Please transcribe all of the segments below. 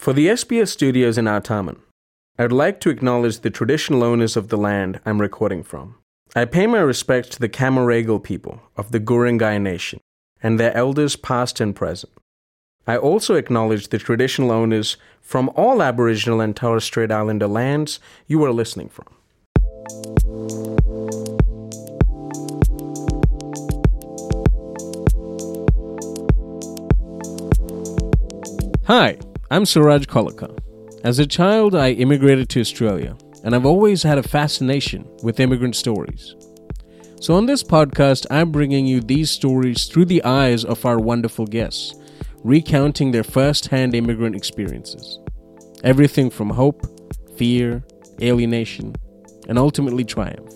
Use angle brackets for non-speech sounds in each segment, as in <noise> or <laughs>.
For the SBS studios in Artarmon, I would like to acknowledge the traditional owners of the land I'm recording from. I pay my respects to the Camaragal people of the Guringai Nation and their elders past and present. I also acknowledge the traditional owners from all Aboriginal and Torres Strait Islander lands you are listening from. Hi, I'm Suraj Kolaka. As a child, I immigrated to Australia, and I've always had a fascination with immigrant stories. So, on this podcast, I'm bringing you these stories through the eyes of our wonderful guests, recounting their first hand immigrant experiences. Everything from hope, fear, alienation, and ultimately triumph.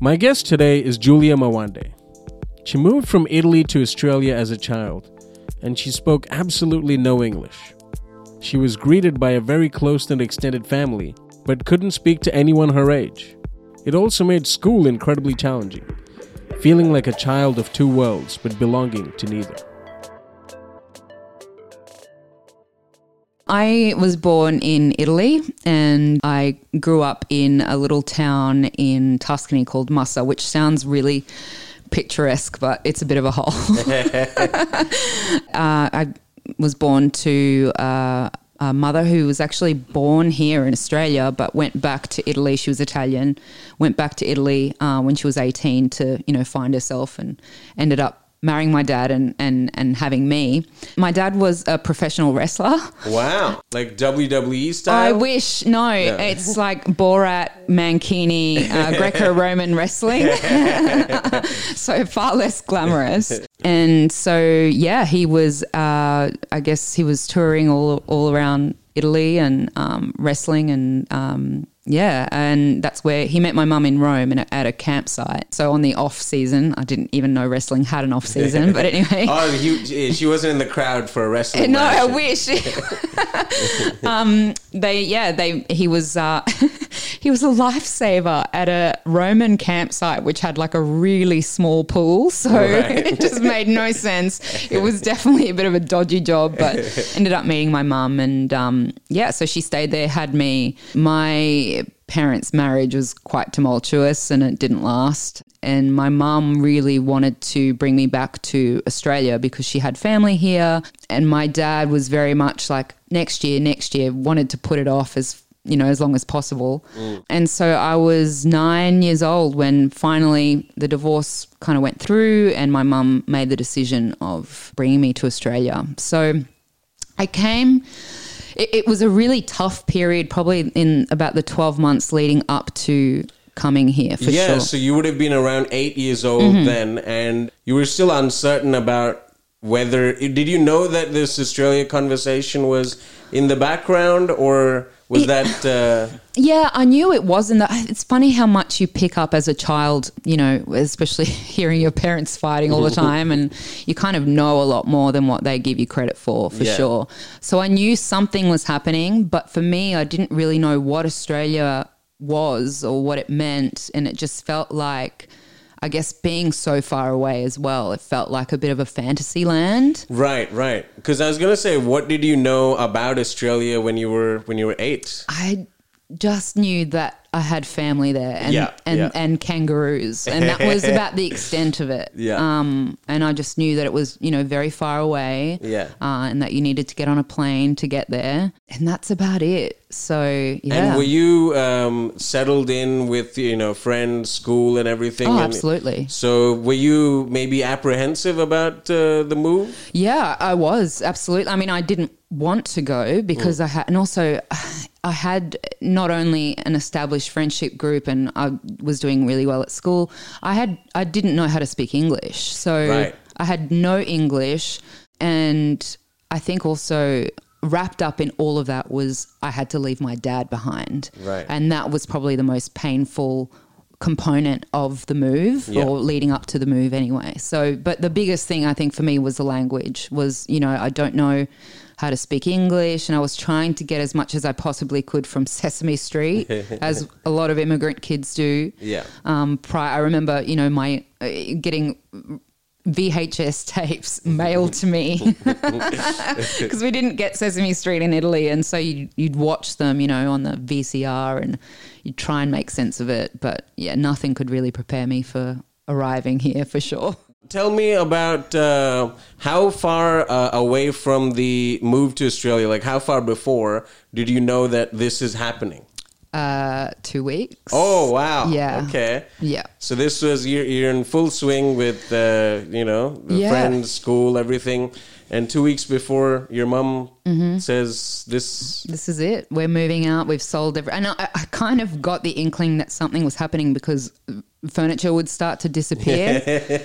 My guest today is Julia Mawande. She moved from Italy to Australia as a child, and she spoke absolutely no English. She was greeted by a very close and extended family, but couldn't speak to anyone her age. It also made school incredibly challenging, feeling like a child of two worlds but belonging to neither. I was born in Italy and I grew up in a little town in Tuscany called Massa, which sounds really picturesque, but it's a bit of a hole. <laughs> <laughs> uh, I was born to uh, a mother who was actually born here in Australia, but went back to Italy. She was Italian, went back to Italy uh, when she was 18 to, you know, find herself and ended up marrying my dad and, and, and having me. My dad was a professional wrestler. Wow. Like WWE style? I wish, no, it's like Borat, Mankini, uh, <laughs> Greco Roman wrestling. <laughs> so far less glamorous. <laughs> And so, yeah, he was, uh, I guess he was touring all, all around Italy and um, wrestling and um, yeah, and that's where he met my mum in Rome and at a campsite. So on the off season, I didn't even know wrestling had an off season, but <laughs> anyway. oh, he, she wasn't in the crowd for a wrestling No, I wish. <laughs> <laughs> um, they, yeah, they. He was, uh, he was a lifesaver at a Roman campsite, which had like a really small pool. So Right. it just made no sense. It was definitely a bit of a dodgy job, but ended up meeting my mum, and um, yeah, so she stayed there, had me. My parents' marriage was quite tumultuous, and it didn't last. And my mum really wanted to bring me back to Australia because she had family here. And my dad was very much like, next year, next year, wanted to put it off as you know, as long as possible. Mm. And so I was nine years old when finally the divorce kind of went through, and my mum made the decision of bringing me to Australia. So I came. It, it was a really tough period, probably in about the 12 months leading up to coming here for yeah, sure. Mm-hmm. so you would have been around eight years old then, and you were still uncertain about whether. Did you know that this Australia conversation was in the background, or was that. Uh, Yeah, I knew it wasn't that. It's funny how much you pick up as a child, you know, especially <laughs> hearing your parents fighting all the <laughs> time, and you kind of know a lot more than what they give you credit for, for Yeah. sure. So I knew something was happening, but for me, I didn't really know what Australia was or what it meant, and it just felt like. I guess being so far away as well, it felt like a bit of a fantasy land. Right, right. Because I was gonna say, what did you know about Australia when you were when you were eight? I just knew that I had family there and Yeah, and, yeah. and kangaroos, and that was <laughs> about the extent of it. Yeah. Um, and I just knew that it was you know very far away. Yeah. Uh, and that you needed to get on a plane to get there, and that's about it. So yeah. And were you um, settled in with you know friends, school, and everything? Oh, And- absolutely. So were you maybe apprehensive about uh, the move? Yeah, I was absolutely. I mean, I didn't want to go because I had, and also I had not only an established friendship group, and I was doing really well at school. I had, I didn't know how to speak English, so Right. I had no English, and I think also wrapped up in all of that was I had to leave my dad behind. Right. And that was probably the most painful component of the move Yeah. or leading up to the move anyway. So, but the biggest thing I think for me was the language was, you know, I don't know how to speak English and I was trying to get as much as I possibly could from Sesame Street <laughs> as a lot of immigrant kids do. Yeah. Um, prior, I remember, you know, my uh, getting VHS tapes <laughs> mailed to me <laughs> because we didn't get Sesame Street in Italy, and so you'd, you'd watch them, you know, on the VCR, and you'd try and make sense of it. But yeah, nothing could really prepare me for arriving here for sure. Tell me about uh, how far uh, away from the move to Australia, like how far before did you know that this is happening? Uh, two weeks. Oh, wow. Yeah. Okay. Yeah. So this was you're, you're in full swing with uh, you know the Yeah. friends, school, everything, and two weeks before your mom Mm-hmm. says this. this is it. We're moving out. We've sold every, and I, I kind of got the inkling that something was happening because furniture would start to disappear,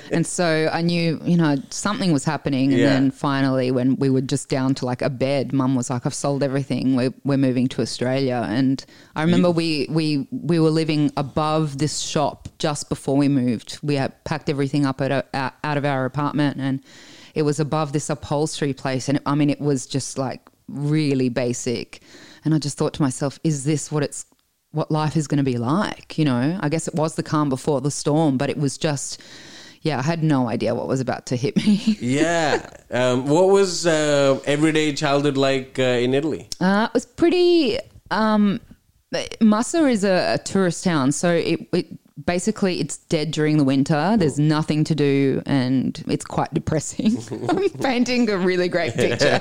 <laughs> and so I knew, you know, something was happening. And Yeah. then finally, when we were just down to like a bed, Mum was like, "I've sold everything. We're we're moving to Australia." And I remember we we we were living above this shop just before we moved. We had packed everything up at a, out of our apartment and it was above this upholstery place and i mean it was just like really basic and i just thought to myself is this what it's what life is going to be like you know i guess it was the calm before the storm but it was just yeah i had no idea what was about to hit me <laughs> Yeah. Um, what was uh, everyday childhood like uh, in Italy? Uh, it was pretty. Um, Massa is a, a tourist town, so it, it basically it's dead during the winter. There's nothing to do, and it's quite <laughs> depressing. <laughs> I'm painting a really great picture,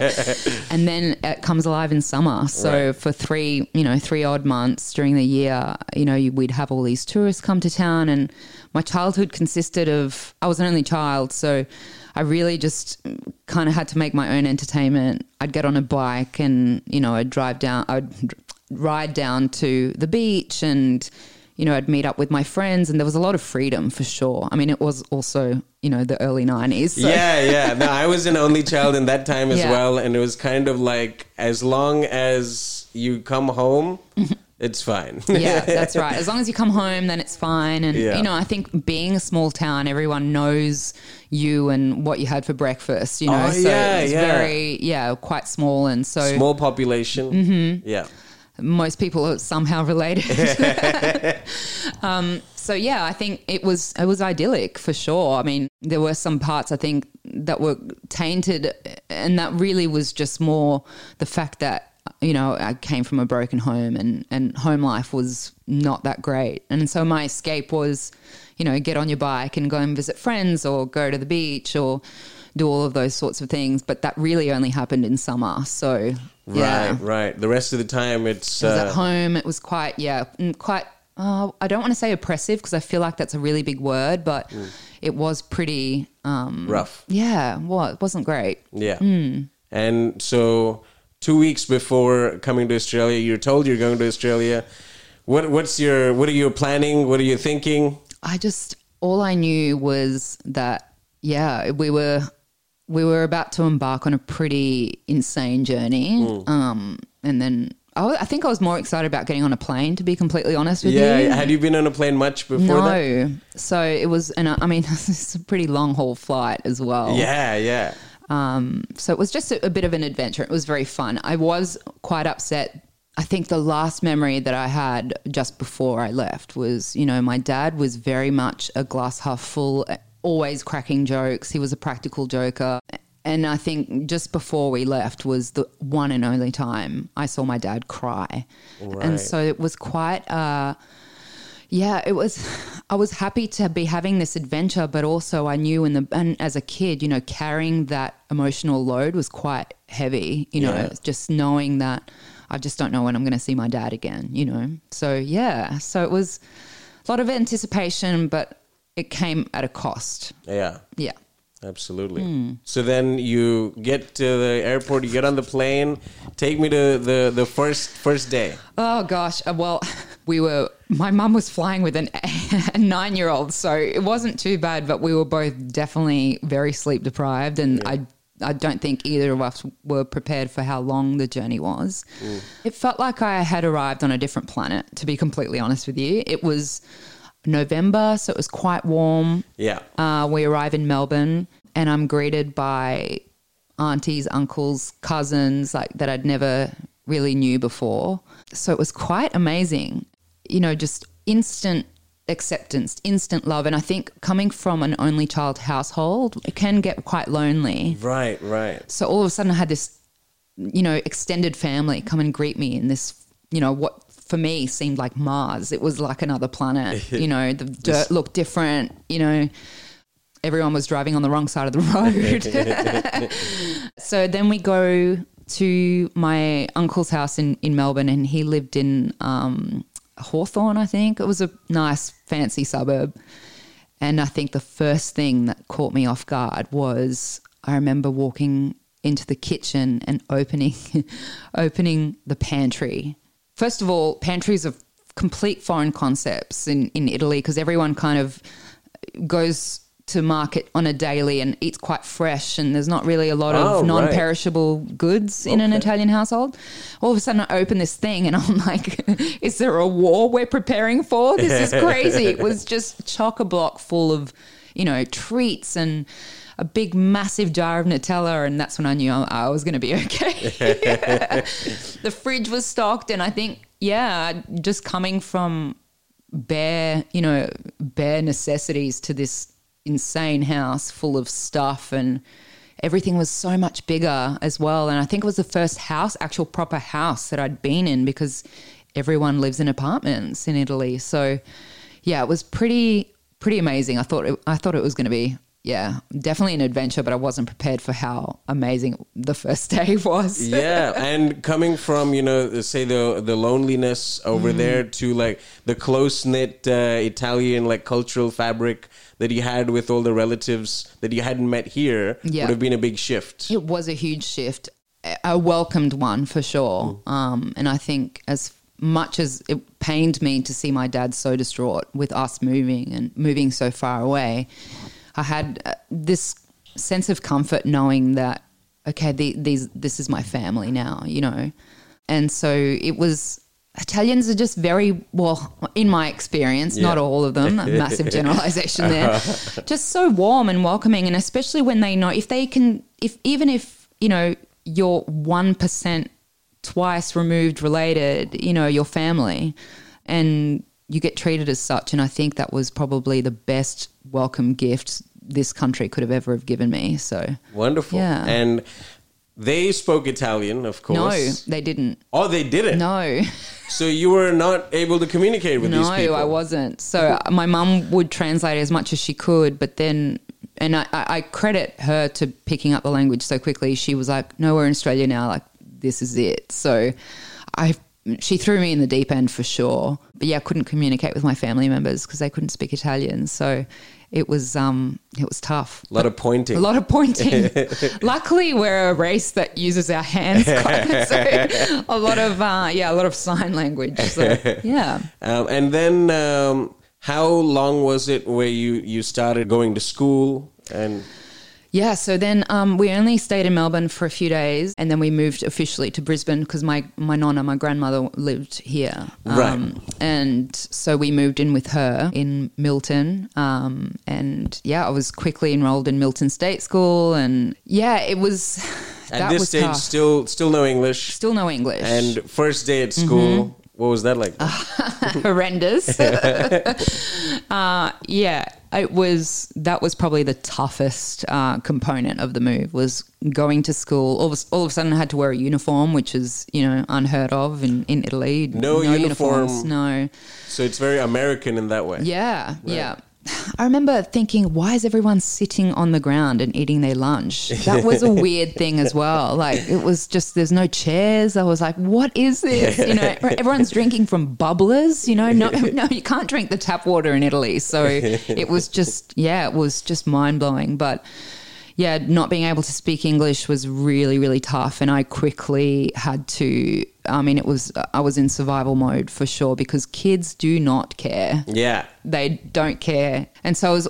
<laughs> and then it comes alive in summer. So Right. for three, you know, three odd months during the year, you know, we'd have all these tourists come to town, and my childhood consisted of I was an only child, so. I really just kind of had to make my own entertainment. I'd get on a bike and, you know, I'd drive down, I'd ride down to the beach and, you know, I'd meet up with my friends and there was a lot of freedom for sure. I mean, it was also, you know, the early 90s. So. Yeah, yeah. No, I was an only child in that time as Yeah. well, and it was kind of like as long as you come home, it's fine. <laughs> yeah, that's right. As <laughs> long as you come home, then it's fine. And Yeah. you know, I think being a small town, everyone knows you and what you had for breakfast. You know, Oh, so yeah, it's yeah. very yeah, quite small, and so Small population. Mm-hmm. Yeah. Most people are somehow related. <laughs> <laughs> um, so yeah, I think it was it was idyllic for sure. I mean, there were some parts I think that were tainted, and that really was just more the fact that you know I came from a broken home, and and home life was not that great, and so my escape was, you know, get on your bike and go and visit friends, or go to the beach, or do all of those sorts of things. But that really only happened in summer. So yeah. Right, right. The rest of the time, it's It was uh, at home. It was quite, yeah, mm, quite. Uh, I don't want to say oppressive because I feel like that's a really big word, but Mm. it was pretty. Um, rough. yeah, well, it wasn't great. Yeah. Hmm. And so, two weeks before coming to Australia, you're told you're going to Australia. What What's your What are you planning? What are you thinking? I just all I knew was that yeah, we were we were about to embark on a pretty insane journey. Hmm. Um, and then I, I think I was more excited about getting on a plane. To be completely honest with Yeah. you, Yeah, Had you been on a plane much before no. that? So it was, and I I mean, <laughs> it's a pretty long haul flight as well. Yeah, yeah. Um, so it was just a, a bit of an adventure. It was very fun. I was quite upset. I think the last memory that I had just before I left was, you know, my dad was very much a glass half full, always cracking jokes. He was a practical joker. And I think just before we left was the one and only time I saw my dad cry. Right. And so it was quite, uh, yeah, it was. <sighs> I was happy to be having this adventure, but also I knew in the and as a kid, you know, carrying that emotional load was quite heavy. You know, Yeah. just knowing that I just don't know when I'm going to see my dad again. You know, so yeah, so it was a lot of anticipation, but it came at a cost. Yeah. Yeah. Absolutely. Hmm. So then you get to the airport, you get on the plane. Take me to the, the first first day. Oh gosh, uh, well, <laughs> we were. My mum was flying with an, <laughs> a nine-year-old, so it wasn't too bad. But we were both definitely very sleep deprived, and I I don't think either of us were prepared for how long the journey was. It felt like I had arrived on a different planet, to be completely honest with you. It was November, so it was quite warm. Yeah. Uh, we arrive in Melbourne, and I'm greeted by aunties, uncles, cousins, like that I'd never really knew before. So it was quite amazing. You know, just instant acceptance, instant love. And I think coming from an only child household, it can get quite lonely. Right, right. So all of a sudden, I had this, you know, extended family come and greet me in this, you know, what for me seemed like Mars. It was like another planet. <laughs> you know, the dirt looked different. You know, everyone was driving on the wrong side of the road. <laughs> so then we go to my uncle's house in, in Melbourne, and he lived in um, Hawthorn, I think. It was a nice, fancy suburb. And I think the first thing that caught me off guard was I remember walking into the kitchen and opening <laughs> opening the pantry. First of all, pantries are complete foreign concepts in, in Italy because everyone kind of goes to market on a daily and eats quite fresh and there's not really a lot Oh, of right. non-perishable goods in an Italian household. All of a sudden I open this thing and <laughs> I'm like, is there a war we're preparing for? This is <laughs> crazy. it was just chock-a-block full of, you know, treats and a big massive jar of Nutella and that's when I knew I, I was going to be <laughs> okay. <laughs> the fridge was stocked and I think, yeah, just coming from bare, you know, bare necessities to this insane house full of stuff and everything was so much bigger as well. And I think it was the first house, actual proper house that I'd been in because everyone lives in apartments in Italy. So yeah, it was pretty pretty amazing. I thought it, I thought it was going to be yeah, definitely an adventure, but I wasn't prepared for how amazing the first <laughs> day was. yeah, <laughs> and coming from you know say the the loneliness over Mm-hmm. there to like the close knit uh, Italian like cultural fabric that you had with all the relatives that you hadn't met here Yeah. would have been a big shift. It was a huge shift, a- a welcomed one for sure. Um, and I think as much as it pained me to see my dad so distraught with us moving and moving so far away, I had uh, this sense of comfort knowing that okay, the, these this is my family now, you know. And so it was. Italians are just very well, in my experience, not all of them. A massive <laughs> generalization there. just so warm and welcoming, and especially when they know if they can, if even if you know you're one percent twice removed related, you know your family, and you get treated as such. And I think that was probably the best welcome gift this country could have ever have given me. So Wonderful. Yeah. And they spoke Italian, of course. no, they didn't. Oh, they didn't. No. So you were not able to communicate with no, these people. No, I wasn't. So uh, my mum would translate as much as she could, but then, and I, I I credit her to picking up the language so quickly. She was like, "No, we're in Australia now. Like this is it." So I. She threw me in the deep end for sure, but yeah, I couldn't communicate with my family members because they couldn't speak Italian. So it was um, it was tough. A lot of pointing. A lot of pointing. <laughs> Luckily, we're a race that uses our hands. Quite, so <laughs> a lot of uh, yeah, a lot of sign language. So yeah. <laughs> Um, and then, um, how long was it where you, you started going to school? And Yeah, so then um, we only stayed in Melbourne for a few days, and then we moved officially to Brisbane because my my nonna, my grandmother, lived here. Um, Right. And so we moved in with her in Milton, um, and yeah, I was quickly enrolled in Milton State School, and yeah, it was. <sighs> at this stage, tough. still still no English. Still no English. And first day at school, Mm-hmm. what was that like? <laughs> horrendous. <laughs> <laughs> uh, yeah, it was. That was probably the toughest uh, component of the move was going to school. All of, a- all of a sudden, I had to wear a uniform, which is you know unheard of in in Italy. No uniform. uniforms, No. so it's very American in that way. Yeah, yeah. I remember thinking, why is everyone sitting on the ground and eating their lunch? That was a <laughs> weird thing as well. Like it was just there's no chairs. I was like, what is this? You know, <laughs> everyone's drinking from bubblers. You know, no, <laughs> no, you can't drink the tap water in Italy. So it was just, yeah, it was just mind blowing. But yeah, not being able to speak English was really, really tough. And I quickly had to, I mean, it was, I was in survival mode for sure because kids do not care. Yeah. They don't care. And so I was,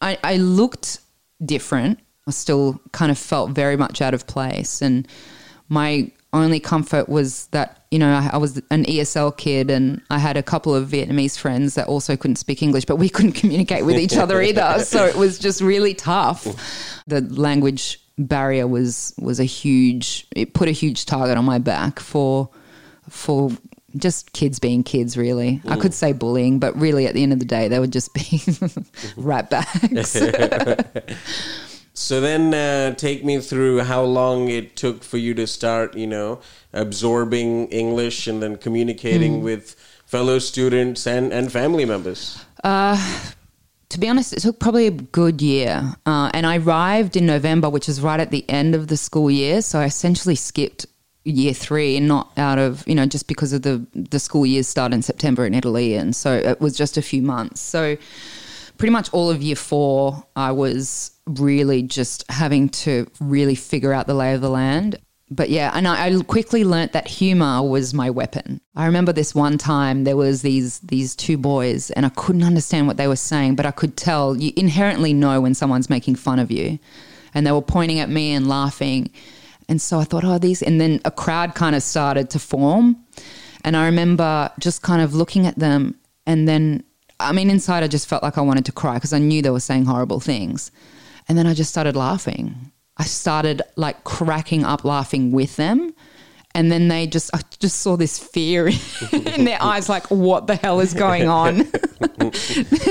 I, I looked different I still kind of felt very much out of place. And my only comfort was that, you know, I, I was an ESL kid and I had a couple of Vietnamese friends that also couldn't speak English, but we <laughs> couldn't communicate with each other either. <laughs> So it was just really tough. The language barrier was was a huge it put a huge target on my back for for just kids being kids really i could say bullying but really at the end of the day they would just be <laughs> rat bags So then, uh, take me through how long it took for you to start, you know, absorbing English and then communicating with fellow students and, and family members. to be honest, it took probably a good year. Uh, and I arrived in November, which is right at the end of the school year. So I essentially skipped year three and not out of, you know, just because of the, the school years start in September in Italy. And so it was just a few months. So pretty much all of year four, I was really just having to really figure out the lay of the land. But yeah, and I, I quickly learnt that humor was my weapon. I remember this one time there was these these two boys, and I couldn't understand what they were saying, but I could tell you inherently know when someone's making fun of you, and they were pointing at me and laughing, and so I thought, oh, these, and then a crowd kind of started to form, and I remember just kind of looking at them, and then I mean, inside I just felt like I wanted to cry because I knew they were saying horrible things. And then I just started laughing. I started like cracking up laughing with them. And then they just, I just saw this fear <laughs> in their eyes, like, what the hell is going on? <laughs>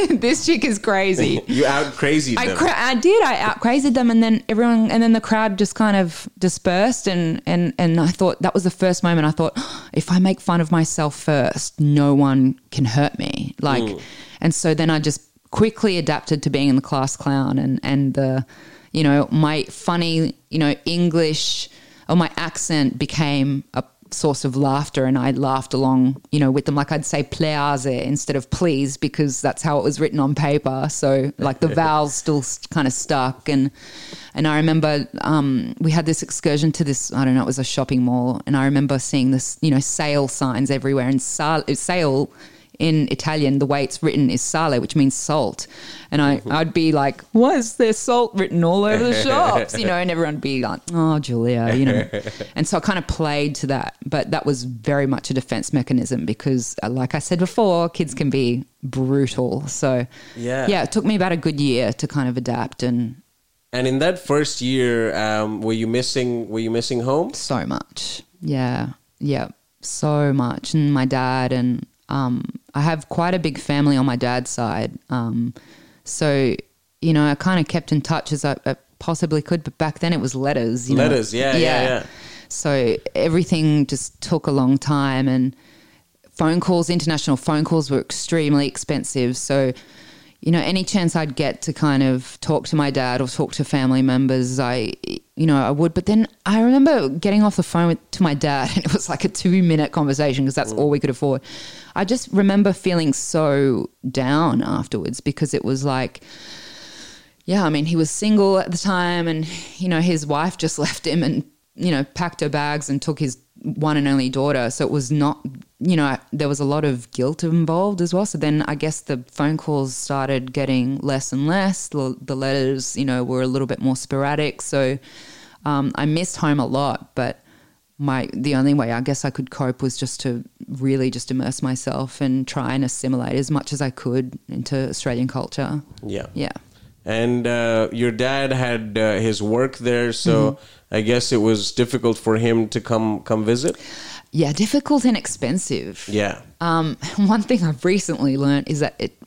this chick is crazy. <laughs> You out crazy I, them. cra- I did. I out crazied them, and then everyone, and then the crowd just kind of dispersed, and and and I thought that was the first moment. I thought, oh, if I make fun of myself first, no one can hurt me. Like, mm. and so then I just quickly adapted to being in the class clown, and and the, you know, my funny, you know, English or my accent became a source of laughter and I laughed along, you know, with them. Like I'd say please instead of please because that's how it was written on paper. So like the <laughs> vowels still kind of stuck. And and I remember um, we had this excursion to this, I don't know, it was a shopping mall. And I remember seeing this, you know, sale signs everywhere. And sal- sale in Italian, the way it's written is sale, which means salt. And I, I'd be like, why is there salt written all over the <laughs> shops? You know, and everyone would be like, oh, Julia, you know. <laughs> and so I kind of played to that. But that was very much a defense mechanism because, uh, like I said before, kids can be brutal. So, Yeah. yeah, it took me about a good year to kind of adapt and And in that first year, um, were you missing? Were you missing home? so much. Yeah, yeah, so much. And my dad and um, I have quite a big family on my dad's side. Um, so you know, I kind of kept in touch as I, I possibly could. But back then, it was letters. You know? Letters, yeah, yeah, yeah. So everything just took a long time, and phone calls, international phone calls, were extremely expensive. So you know, any chance I'd get to kind of talk to my dad or talk to family members, I, you know, I would. But then I remember getting off the phone with, to my dad, <laughs> and it was like a two minute conversation because that's mm. all we could afford. I just remember feeling so down afterwards because it was like, yeah, I mean, he was single at the time, and you know, his wife just <laughs> left him and you know packed her bags and took his one and only daughter. So it was not, you know, there was a lot of guilt involved as well. So then I guess the phone calls started getting less and less. The, the letters, you know, were a little bit more sporadic. So um, I missed home a lot, but my the only way I guess I could cope was just to really just immerse myself and try and assimilate as much as I could into Australian culture. Yeah. Yeah. And uh, your dad had uh, his work there, so I guess it was difficult for him to come come visit. Yeah, difficult and expensive. Yeah. Um, <laughs> one thing I've recently learned is that it,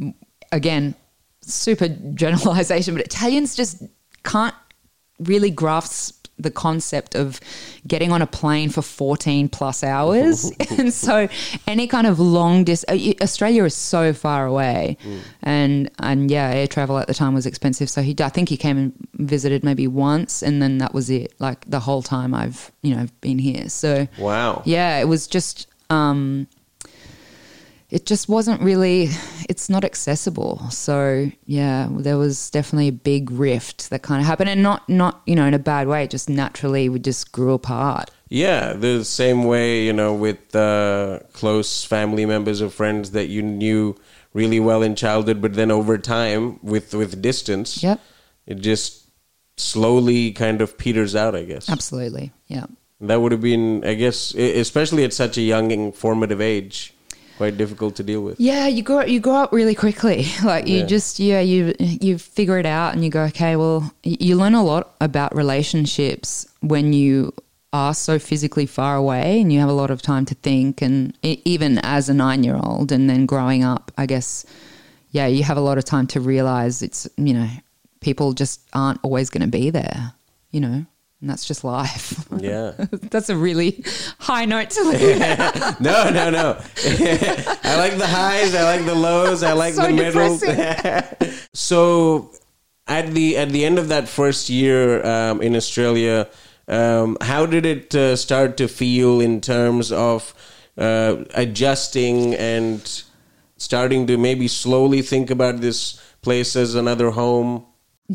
again, super generalization, but Italians just can't really grasp the concept of getting on a plane for 14 plus hours. <laughs> and so any kind of long distance, Australia is so far away. And, and yeah, air travel at the time was expensive. So he, I think he came and visited maybe once and then that was it. Like the whole time I've, you know, been here. So Wow. yeah, it was just um it just wasn't really it's not accessible. So yeah, there was definitely a big rift that kind of happened and not not, you know, in a bad way, it just naturally we just grew apart. Yeah, the same way, you know, with uh, close family members or friends that you knew really well in childhood, but then over time, with with distance, Yep. it just slowly kind of peters out, I guess. Absolutely. Yeah. That would have been, I guess, especially at such a young and formative age, quite difficult to deal with. Yeah, you grow you grow up really quickly. <laughs> Like you Yeah. just yeah you you figure it out and you go okay. Well, you learn a lot about relationships when you are so physically far away and you have a lot of time to think. And even as a nine year old, and then growing up, I guess yeah, you have a lot of time to realize it's you know people just aren't always going to be there. You know. And that's just life. Yeah. <laughs> that's a really high note to leave. <laughs> No, no, no. <laughs> I like the highs. I like the lows. I like So the middle. so, at the at the end of that first year um, in Australia, um, how did it uh, start to feel in terms of uh, adjusting and starting to maybe slowly think about this place as another home?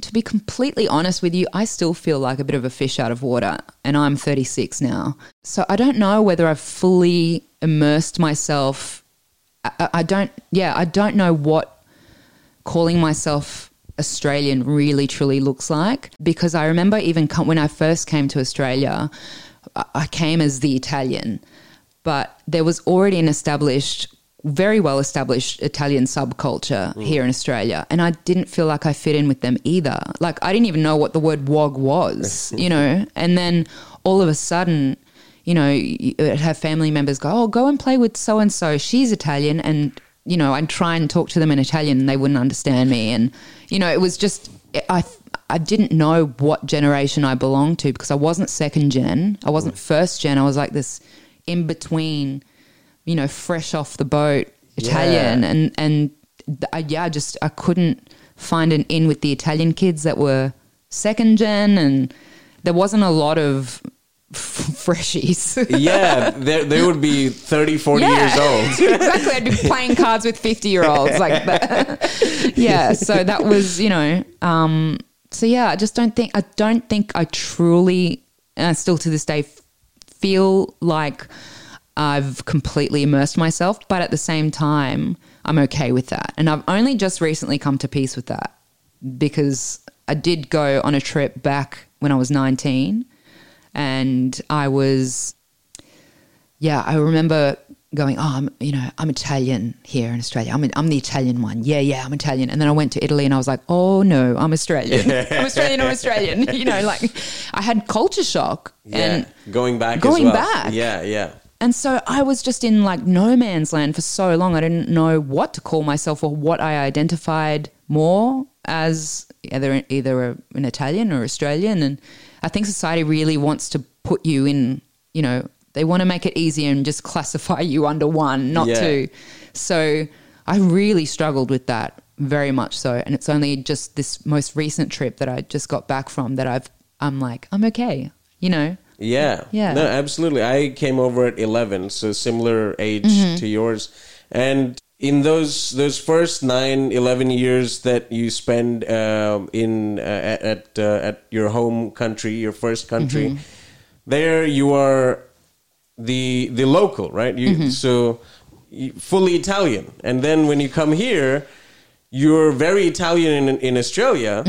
To be completely honest with you, I still feel like a bit of a fish out of water, and I'm 36 now. So I don't know whether I've fully immersed myself. I, I- don't, yeah, I don't know what calling myself Australian really truly looks like because I remember even when I first came to Australia, I came as the Italian, but there was already an established very well established Italian subculture mm. here in Australia. And I didn't feel like I fit in with them either. Like, I didn't even know what the word wog was, <laughs> you know? And then all of a sudden, you know, uh, her family members go, oh, go and play with so and so. She's Italian. And, you know, I'd try and talk to them in Italian and they wouldn't understand me. And, you know, it was just, I, I didn't know what generation I belonged to because I wasn't second gen. I wasn't mm. first gen. I was like this in between you know, fresh off the boat Italian, Yeah. and and I, yeah, I just I couldn't find an in with the Italian kids that were second gen, and there wasn't a lot of freshies. <laughs> Yeah, they, they would be 30, 40 years old. <laughs> exactly. I'd be playing cards with 50 year olds like that. <laughs> yeah. So that was, you know, um, so yeah, I just don't think, I don't think I truly, and I still to this day feel like I've completely immersed myself, but at the same time, I'm okay with that. And I've only just recently come to peace with that because I did go on a trip back when I was 19 and I was yeah, I remember going, oh, I'm, you know, I'm Italian here in Australia. I'm, I'm the Italian one. Yeah, yeah, I'm Italian. And then I went to Italy and I was like, oh no, I'm Australian. <laughs> I'm Australian, I'm Australian. <laughs> You know, like I had culture shock. Yeah, And, going back. as going well. back. Yeah, yeah. And so I was just in like no man's land for so long. I didn't know what to call myself or what I identified more as either, either a, an Italian or Australian. And I think society really wants to put you in, you know, they want to make it easier and just classify you under one, not Yeah. two. So I really struggled with that very much so. And it's only just this most recent trip that I just got back from that I've, I'm like, I'm okay, you know? Yeah. Yeah. No, absolutely. I came over at 11, so similar age Mm-hmm. to yours. And in those those first nine, 11 years that you spend um, in uh, at at, uh, at your home country, your first country, Mm-hmm. there you are the the local, right? You Mm-hmm. so fully Italian. And then when you come here, you're very Italian in in Australia.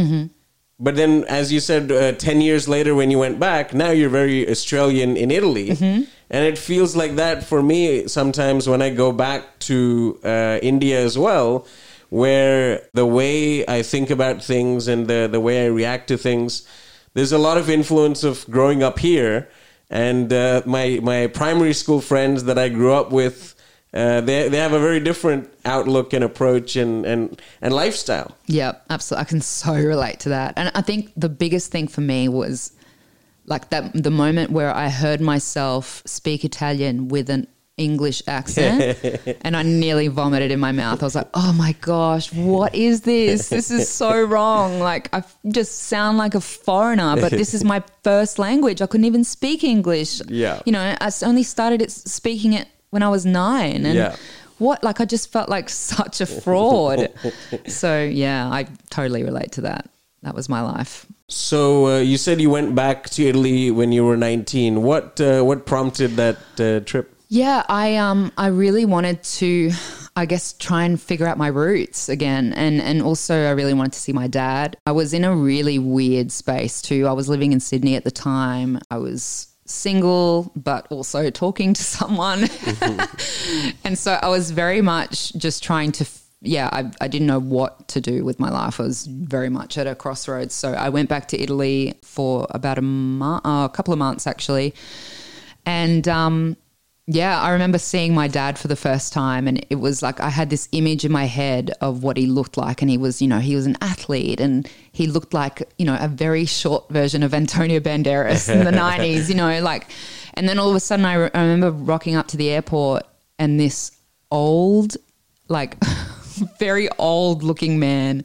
But then, as you said, uh, 10 years later, when you went back, now you're very Australian in Italy. Mm-hmm. And it feels like that for me sometimes when I go back to uh, India as well, where the way I think about things and the, the way I react to things, there's a lot of influence of growing up here. And uh, my, my primary school friends that I grew up with, uh, they, they have a very different outlook and approach and, and, and lifestyle. Yeah, absolutely. I can so relate to that. And I think the biggest thing for me was like that the moment where I heard myself speak Italian with an English accent <laughs> and I nearly vomited in my mouth. I was like, "Oh my gosh, what is this? This is so wrong. Like I f- just sound like a foreigner, but this is my <laughs> first language. I couldn't even speak English. Yeah. You know, I only started it speaking it when I was 9 and Yeah. what like I just felt like <laughs> such a fraud. so yeah, I totally relate to that. That was my life. So uh, you said you went back to Italy when you were 19. What uh, what prompted that uh, trip? Yeah, I um I really wanted to I guess try and figure out my roots again. And and also I really wanted to see my dad. I was in a really weird space too. I was living in Sydney at the time. I was single but also talking to someone. <laughs> and so I was very much just trying to yeah, I, I didn't know what to do with my life. I was very much at a crossroads. So I went back to Italy for about a, mo- uh, a couple of months actually. And um, yeah, I remember seeing my dad for the first time, and it was like I had this image in my head of what he looked like. And he was, you know, he was an athlete and he looked like, you know, a very short version of Antonio Banderas in the <laughs> 90s, you know, like, and then all of a sudden I, re- I remember rocking up to the airport and this old, like, <laughs> very old looking man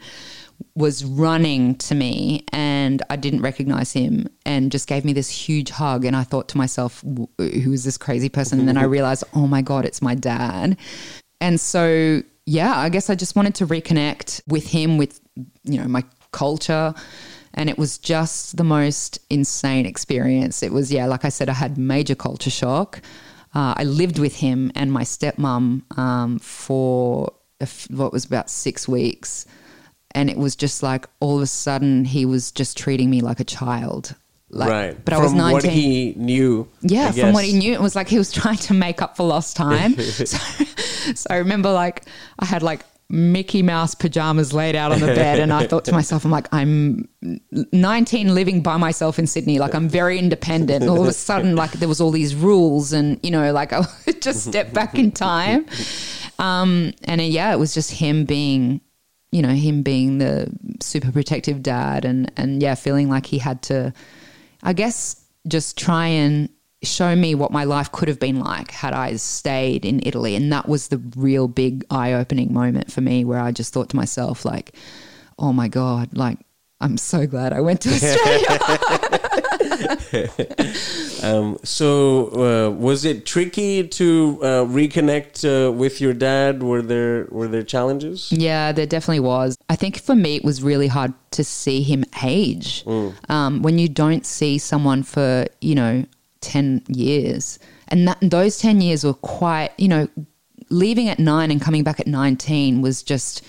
was running to me and I didn't recognize him and just gave me this huge hug. And I thought to myself, who is this crazy person? And then I realized, oh my God, it's my dad. And so, yeah, I guess I just wanted to reconnect with him, with, you know, my culture. And it was just the most insane experience. It was, yeah, like I said, I had major culture shock. Uh, I lived with him and my stepmom um, for what was about six weeks. And it was just like all of a sudden he was just treating me like a child. Like, right. But I was 19. what he knew. Yeah, from what he knew, it was like he was <laughs> trying to make up for lost time. <laughs> so, so I remember like I had like Mickey Mouse pajamas laid out on the bed, and I <laughs> thought to myself, I'm like, I'm 19 living by myself in Sydney. Like I'm very independent. And all of a sudden, like there was all these rules, and you know, like I just stepped back in time. Um, and uh, yeah, it was just him being you know him being the super protective dad and and yeah feeling like he had to i guess just try and show me what my life could have been like had i stayed in italy. And that was the real big eye-opening moment for me where i just thought to myself like oh my god like i'm so glad i went to australia <laughs> Um, so, uh, was it tricky to uh, reconnect uh, with your dad? Were there were there challenges? Yeah, there definitely was. I think for me, it was really hard to see him age. Um, when you don't see someone for, you know, 10 years, and that, those 10 years were quite, you know, leaving at nine and coming back at 19 was just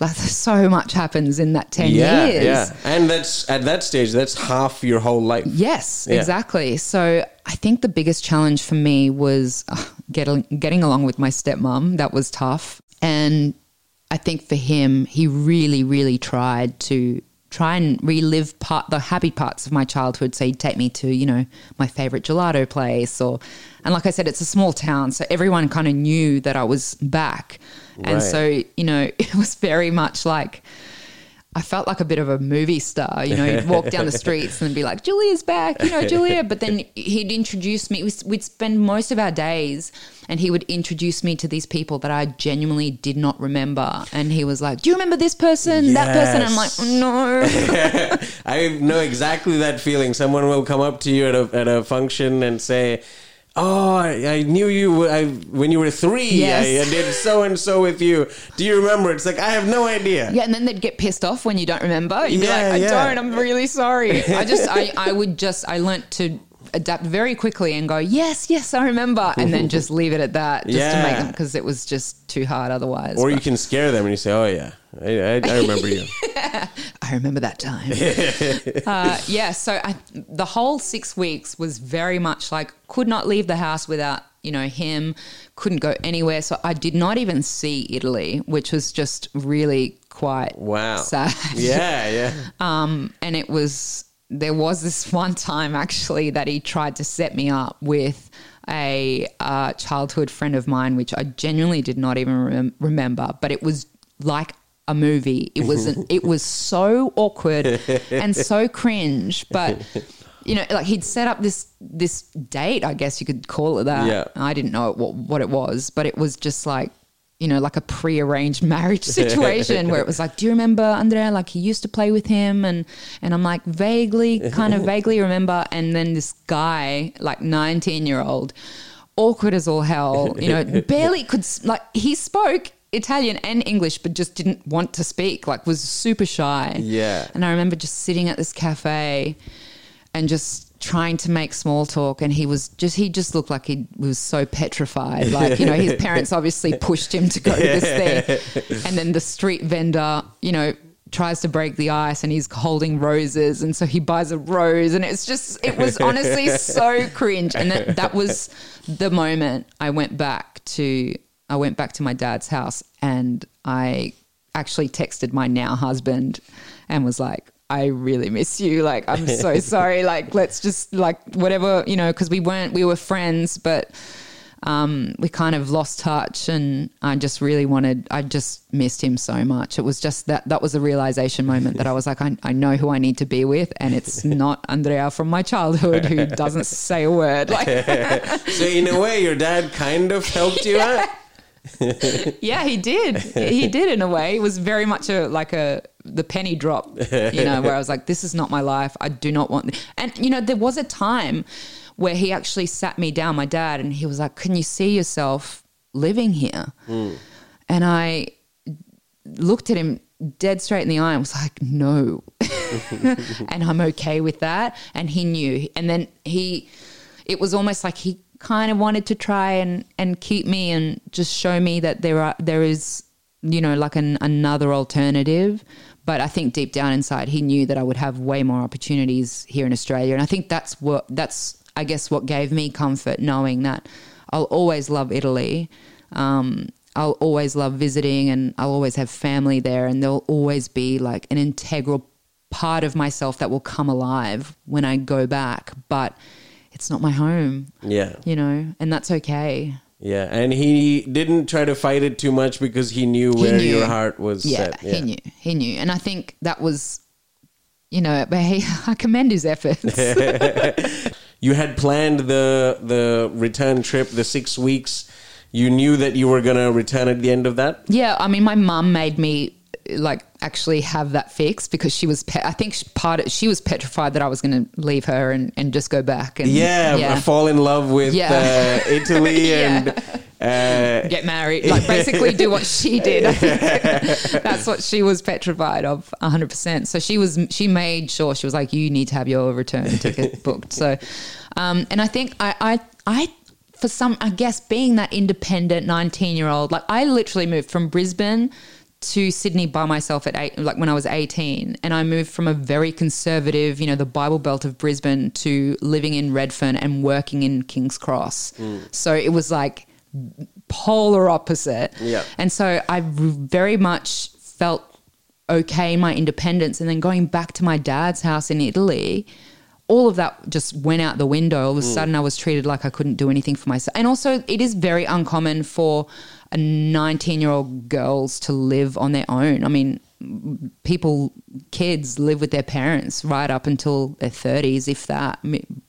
like <laughs> so much happens in that 10 yeah, years. yeah. And that's at that stage, that's half your whole life. Yes, Yeah. exactly. So I think the biggest challenge for me was uh, getting getting along with my stepmom. That was tough, and I think for him, he really, really tried to try and relive part the happy parts of my childhood. So he'd take me to you know my favorite gelato place, or and like I said, it's a small town, so everyone kind of knew that I was back, and so you know <laughs> it was very much like. I felt like a bit of a movie star. You know, he'd walk down the <laughs> streets and be like, Julia's back, you know, Julia. <laughs> But then he'd introduce me. We'd spend most of our days and he would introduce me to these people that I genuinely did not remember. And he was like, Do you remember this person, that person? I'm like, No. <laughs> I know exactly that feeling. Someone will come up to you at a at a function and say. Oh, I, I knew you I, when you were three. Yes. I, I did so and so with you. Do you remember? It's like I have no idea. Yeah, and then they'd get pissed off when you don't remember. You'd be Yeah, like, I yeah. don't, I'm really sorry. <laughs> I just, I, I would just, I learnt to adapt very quickly and go, yes, yes, I remember. And then just leave it at that just to make Yeah. them, because it was just too hard otherwise. Or But you can scare them and you say, "Oh yeah, I, I, I remember you." <laughs> I remember that time. <laughs> uh, yeah, so I, the whole six weeks was very much like could not leave the house without you know him. Couldn't go anywhere, so I did not even see Italy, which was just really quite Wow. sad. Yeah, yeah. <laughs> Um, and it was there was this <laughs> one time actually that he tried to set me up with a uh, childhood friend of mine, which I genuinely did not even rem- remember, but it was like a movie. It was an, it was so awkward <laughs> and so cringe, but. You know, like he'd set up this this date, I guess you could call it that. Yeah. I didn't know what what it was, but it was just like you know, like a prearranged <laughs> marriage situation where it was like, do you remember Andrea? Like he used to play with him, and and I'm like vaguely, kind of <laughs> vaguely remember. And then this guy, like 19 year old, awkward as all hell, you know, <laughs> barely could like he spoke. Italian and English, but just didn't want to speak, like was super shy. Yeah. And I remember just sitting at this cafe and just trying to make small talk and he was just he just looked like he was so petrified. <laughs> Like you know his parents obviously pushed him to go to this thing. And then the street vendor you know tries to break the ice and he's holding roses and so he buys a rose and it's just it was honestly <laughs> so cringe. And that, that was the moment i went back to i went back to my dad's house and i actually texted my now husband and was like I really miss you. Like, I'm <laughs> so sorry. Like, let's just like whatever, you know, because we weren't, we were friends, but um, we kind of lost touch. And I just really wanted, I just missed him so much. It was just that, that was a realization moment that I was like, I, I know who I need to be with. And it's <laughs> not Andrea from my childhood who doesn't <laughs> say a word. Like, so in a way, your dad kind of helped you out. yeah, he did. He did in a way. It was very much a like a the penny drop, you know, where I was like, this is not my life. I do not want. And you know, there was a time where he actually sat me down, my dad, and he was like, "Can you see yourself living here?" Mm. And I looked at him dead straight in the eye and was like, "No," <laughs> and I'm okay with that. And he knew. And then he, it was almost like he kind of wanted to try and and keep me and just show me that there are there is you know like an another alternative but I think deep down inside, he knew that I would have way more opportunities here in Australia. And I think that's what, that's, I guess, what gave me comfort knowing that I'll always love Italy. Um, I'll always love visiting and I'll always have family there. And there'll always be like an integral part of myself that will come alive when I go back. But it's not my home. Yeah. You know, and that's okay. Yeah, and he didn't try to fight it too much because he knew he where knew. your heart was yeah, set. Yeah, he knew. He knew. And I think that was, you know, but he, <laughs> I commend his efforts. <laughs> you had planned the the return trip, the six weeks. You knew that you were going to return at the end of that? Yeah, I mean, my mum made me like actually have that fixed because she was pe- I think part of, she was petrified that I was going to leave her and, and just go back and yeah, yeah. fall in love with yeah. uh, Italy <laughs> and uh, get married like basically do what she did <laughs> that's what she was petrified of 100% so she was she made sure she was like you need to have your return ticket <laughs> booked so um, and I think I I, I for some I guess being that independent 19 year old like I literally moved from Brisbane to Sydney by myself at eight, like when I was 18. And I moved from a very conservative, you know, the Bible Belt of Brisbane to living in Redfern and working in King's Cross. Mm. So it was like polar opposite. Yeah. And so I very much felt okay in my independence. And then going back to my dad's house in Italy, all of that just went out the window. All of a mm. sudden, I was treated like I couldn't do anything for myself. And also, it is very uncommon for a 19 year old girls to live on their own. I mean, people, kids live with their parents right up until their 30s, if that,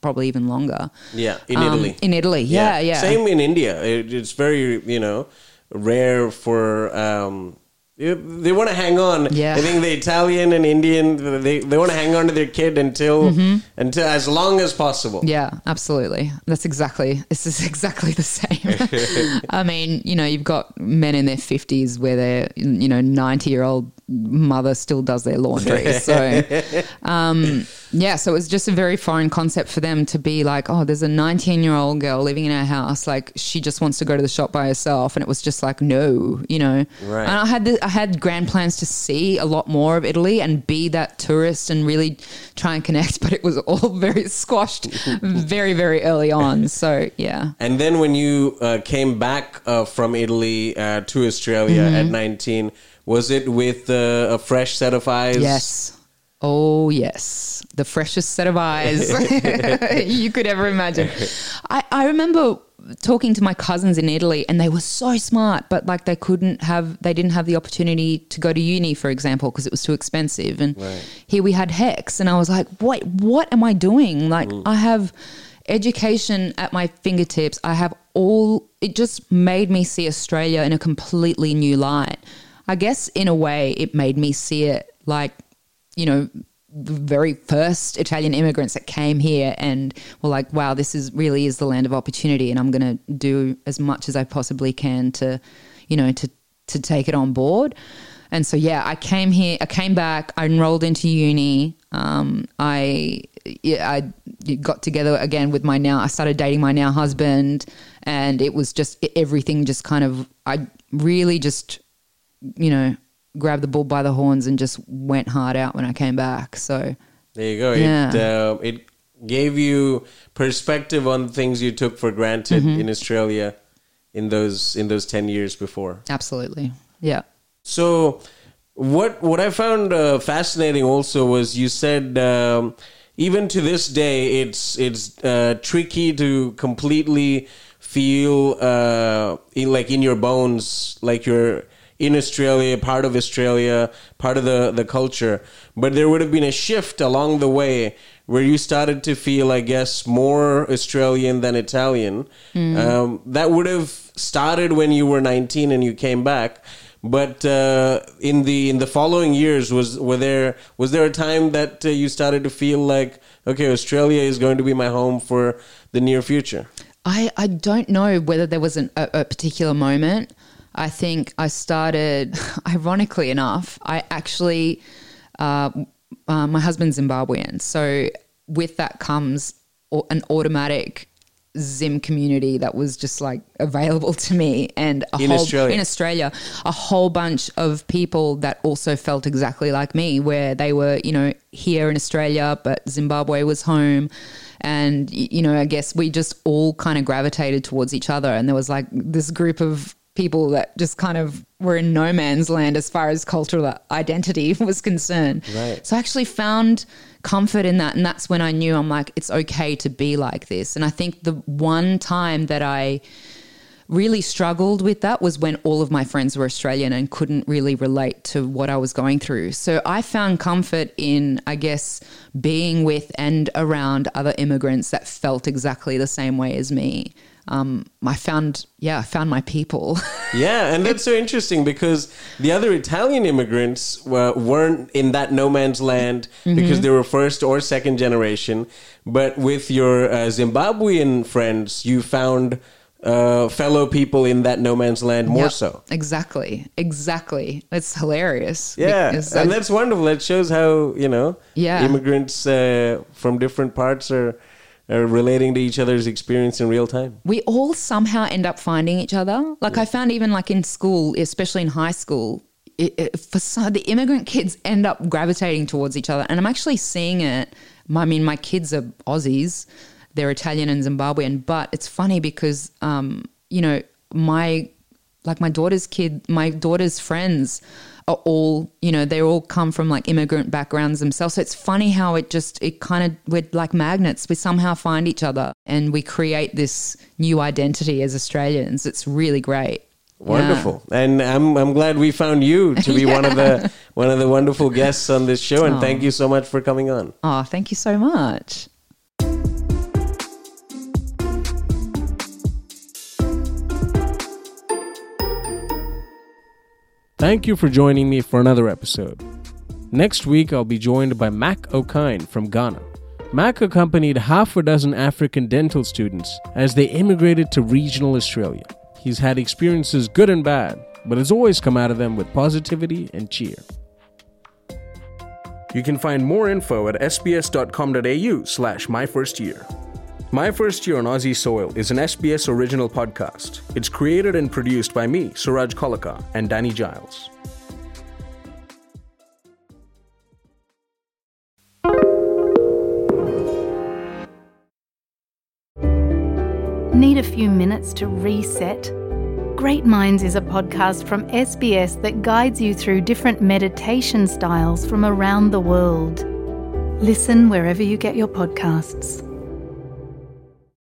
probably even longer. Yeah, in um, Italy. In Italy, yeah, yeah, yeah. Same in India. it's very, you know, rare for um, they want to hang on. Yeah. I think the Italian and Indian they, they want to hang on to their kid until mm-hmm. until as long as possible. Yeah, absolutely. That's exactly this is <laughs> exactly the same. <laughs> I mean, you know, you've got men in their fifties where they're you know ninety year old mother still does their laundry. So, <laughs> um, yeah, so it was just a very foreign concept for them to be like, oh, there's a 19 year old girl living in our house. Like, she just wants to go to the shop by herself. And it was just like, no, you know. Right. And I had, the, I had grand plans to see a lot more of Italy and be that tourist and really try and connect, <laughs> but it was all very squashed <laughs> very, very early on. So, yeah. And then when you uh, came back uh, from Italy uh, to Australia mm-hmm. at 19, was it with uh, a fresh set of eyes? Yes. Oh, yes. The freshest set of eyes <laughs> <laughs> you could ever imagine. I, I remember talking to my cousins in Italy and they were so smart, but like they couldn't have, they didn't have the opportunity to go to uni, for example, because it was too expensive. And right. here we had HECS. And I was like, wait, what am I doing? Like, mm. I have education at my fingertips. I have all, it just made me see Australia in a completely new light. I guess in a way it made me see it like, you know, the very first Italian immigrants that came here and were like, wow, this is really is the land of opportunity and I'm going to do as much as I possibly can to, you know, to, to take it on board. And so, yeah, I came here, I came back, I enrolled into uni. Um, I I got together again with my now. I started dating my now husband, and it was just everything. Just kind of, I really just, you know, grabbed the bull by the horns and just went hard out when I came back. So there you go. Yeah. It uh, it gave you perspective on things you took for granted Mm-hmm. in Australia in those in those ten years before. absolutely, yeah. So, what what I found uh, fascinating also was you said um, even to this day it's it's uh, tricky to completely feel uh, in, like in your bones like you're in Australia, part of Australia, part of the the culture. But there would have been a shift along the way where you started to feel, I guess, more Australian than Italian. Um, that would have started when you were 19 and you came back. But uh, in the in the following years, was were there was there a time that uh, you started to feel like okay, Australia is going to be my home for the near future? I, I don't know whether there was an, a, a particular moment. I think I started, <laughs> ironically enough, I actually, uh, uh, my husband's Zimbabwean. So with that comes an automatic Zim community that was just like available to me and a In whole, Australia? in Australia, a whole bunch of people that also felt exactly like me, where they were, you know, here in Australia, but Zimbabwe was home. And, you know, I guess we just all kind of gravitated towards each other. And there was like this group of people that just kind of were in no man's land as far as cultural identity <laughs> was concerned. Right. So I actually found comfort in that. And that's when I knew I'm like, it's okay to be like this. And I think the one time that I really struggled with that was when all of my friends were Australian and couldn't really relate to what I was going through. So I found comfort in, I guess, being with and around other immigrants that felt exactly the same way as me. Um, I found, yeah, I found my people. <laughs> Yeah, and that's so interesting because the other Italian immigrants were, weren't in that no man's land because they were first or second generation. But with your uh, Zimbabwean friends, you found uh, fellow people in that no man's land more Yep. so. Exactly. Exactly. It's hilarious. Yeah, and I- that's wonderful. That shows how you know Yeah. immigrants uh, from different parts are, are relating to each other's experience in real time. we all somehow end up finding each other. Like I found even like in school, especially in high school, it, it, for some, the immigrant kids end up gravitating towards each other, and I'm actually seeing it. I mean, my kids are Aussies; they're Italian and Zimbabwean. But it's funny because, um, you know, my like my daughter's kid, my daughter's friends are all, you know, they all come from like immigrant backgrounds themselves. So it's funny how it just, it kind of, we're like magnets. We somehow find each other and we create this new identity as Australians. It's really great. Wonderful, and I'm I'm glad we found you <laughs> to be one of the one of the wonderful guests on this show, and Aw. thank you so much for coming on. Oh, thank you so much. Thank you for joining me for another episode. Next week, I'll be joined by Mac O'Kine from Ghana. Mac accompanied half a dozen African dental students as they immigrated to regional Australia. He's had experiences good and bad, but has always come out of them with positivity and cheer. You can find more info at sbs.com.au slash my first year. My First Year on Aussie Soil is an SBS original podcast. It's created and produced by me, Suraj Kolaka, and Danny Giles. Need a few minutes to reset? Great Minds is a podcast from SBS that guides you through different meditation styles from around the world. Listen wherever you get your podcasts.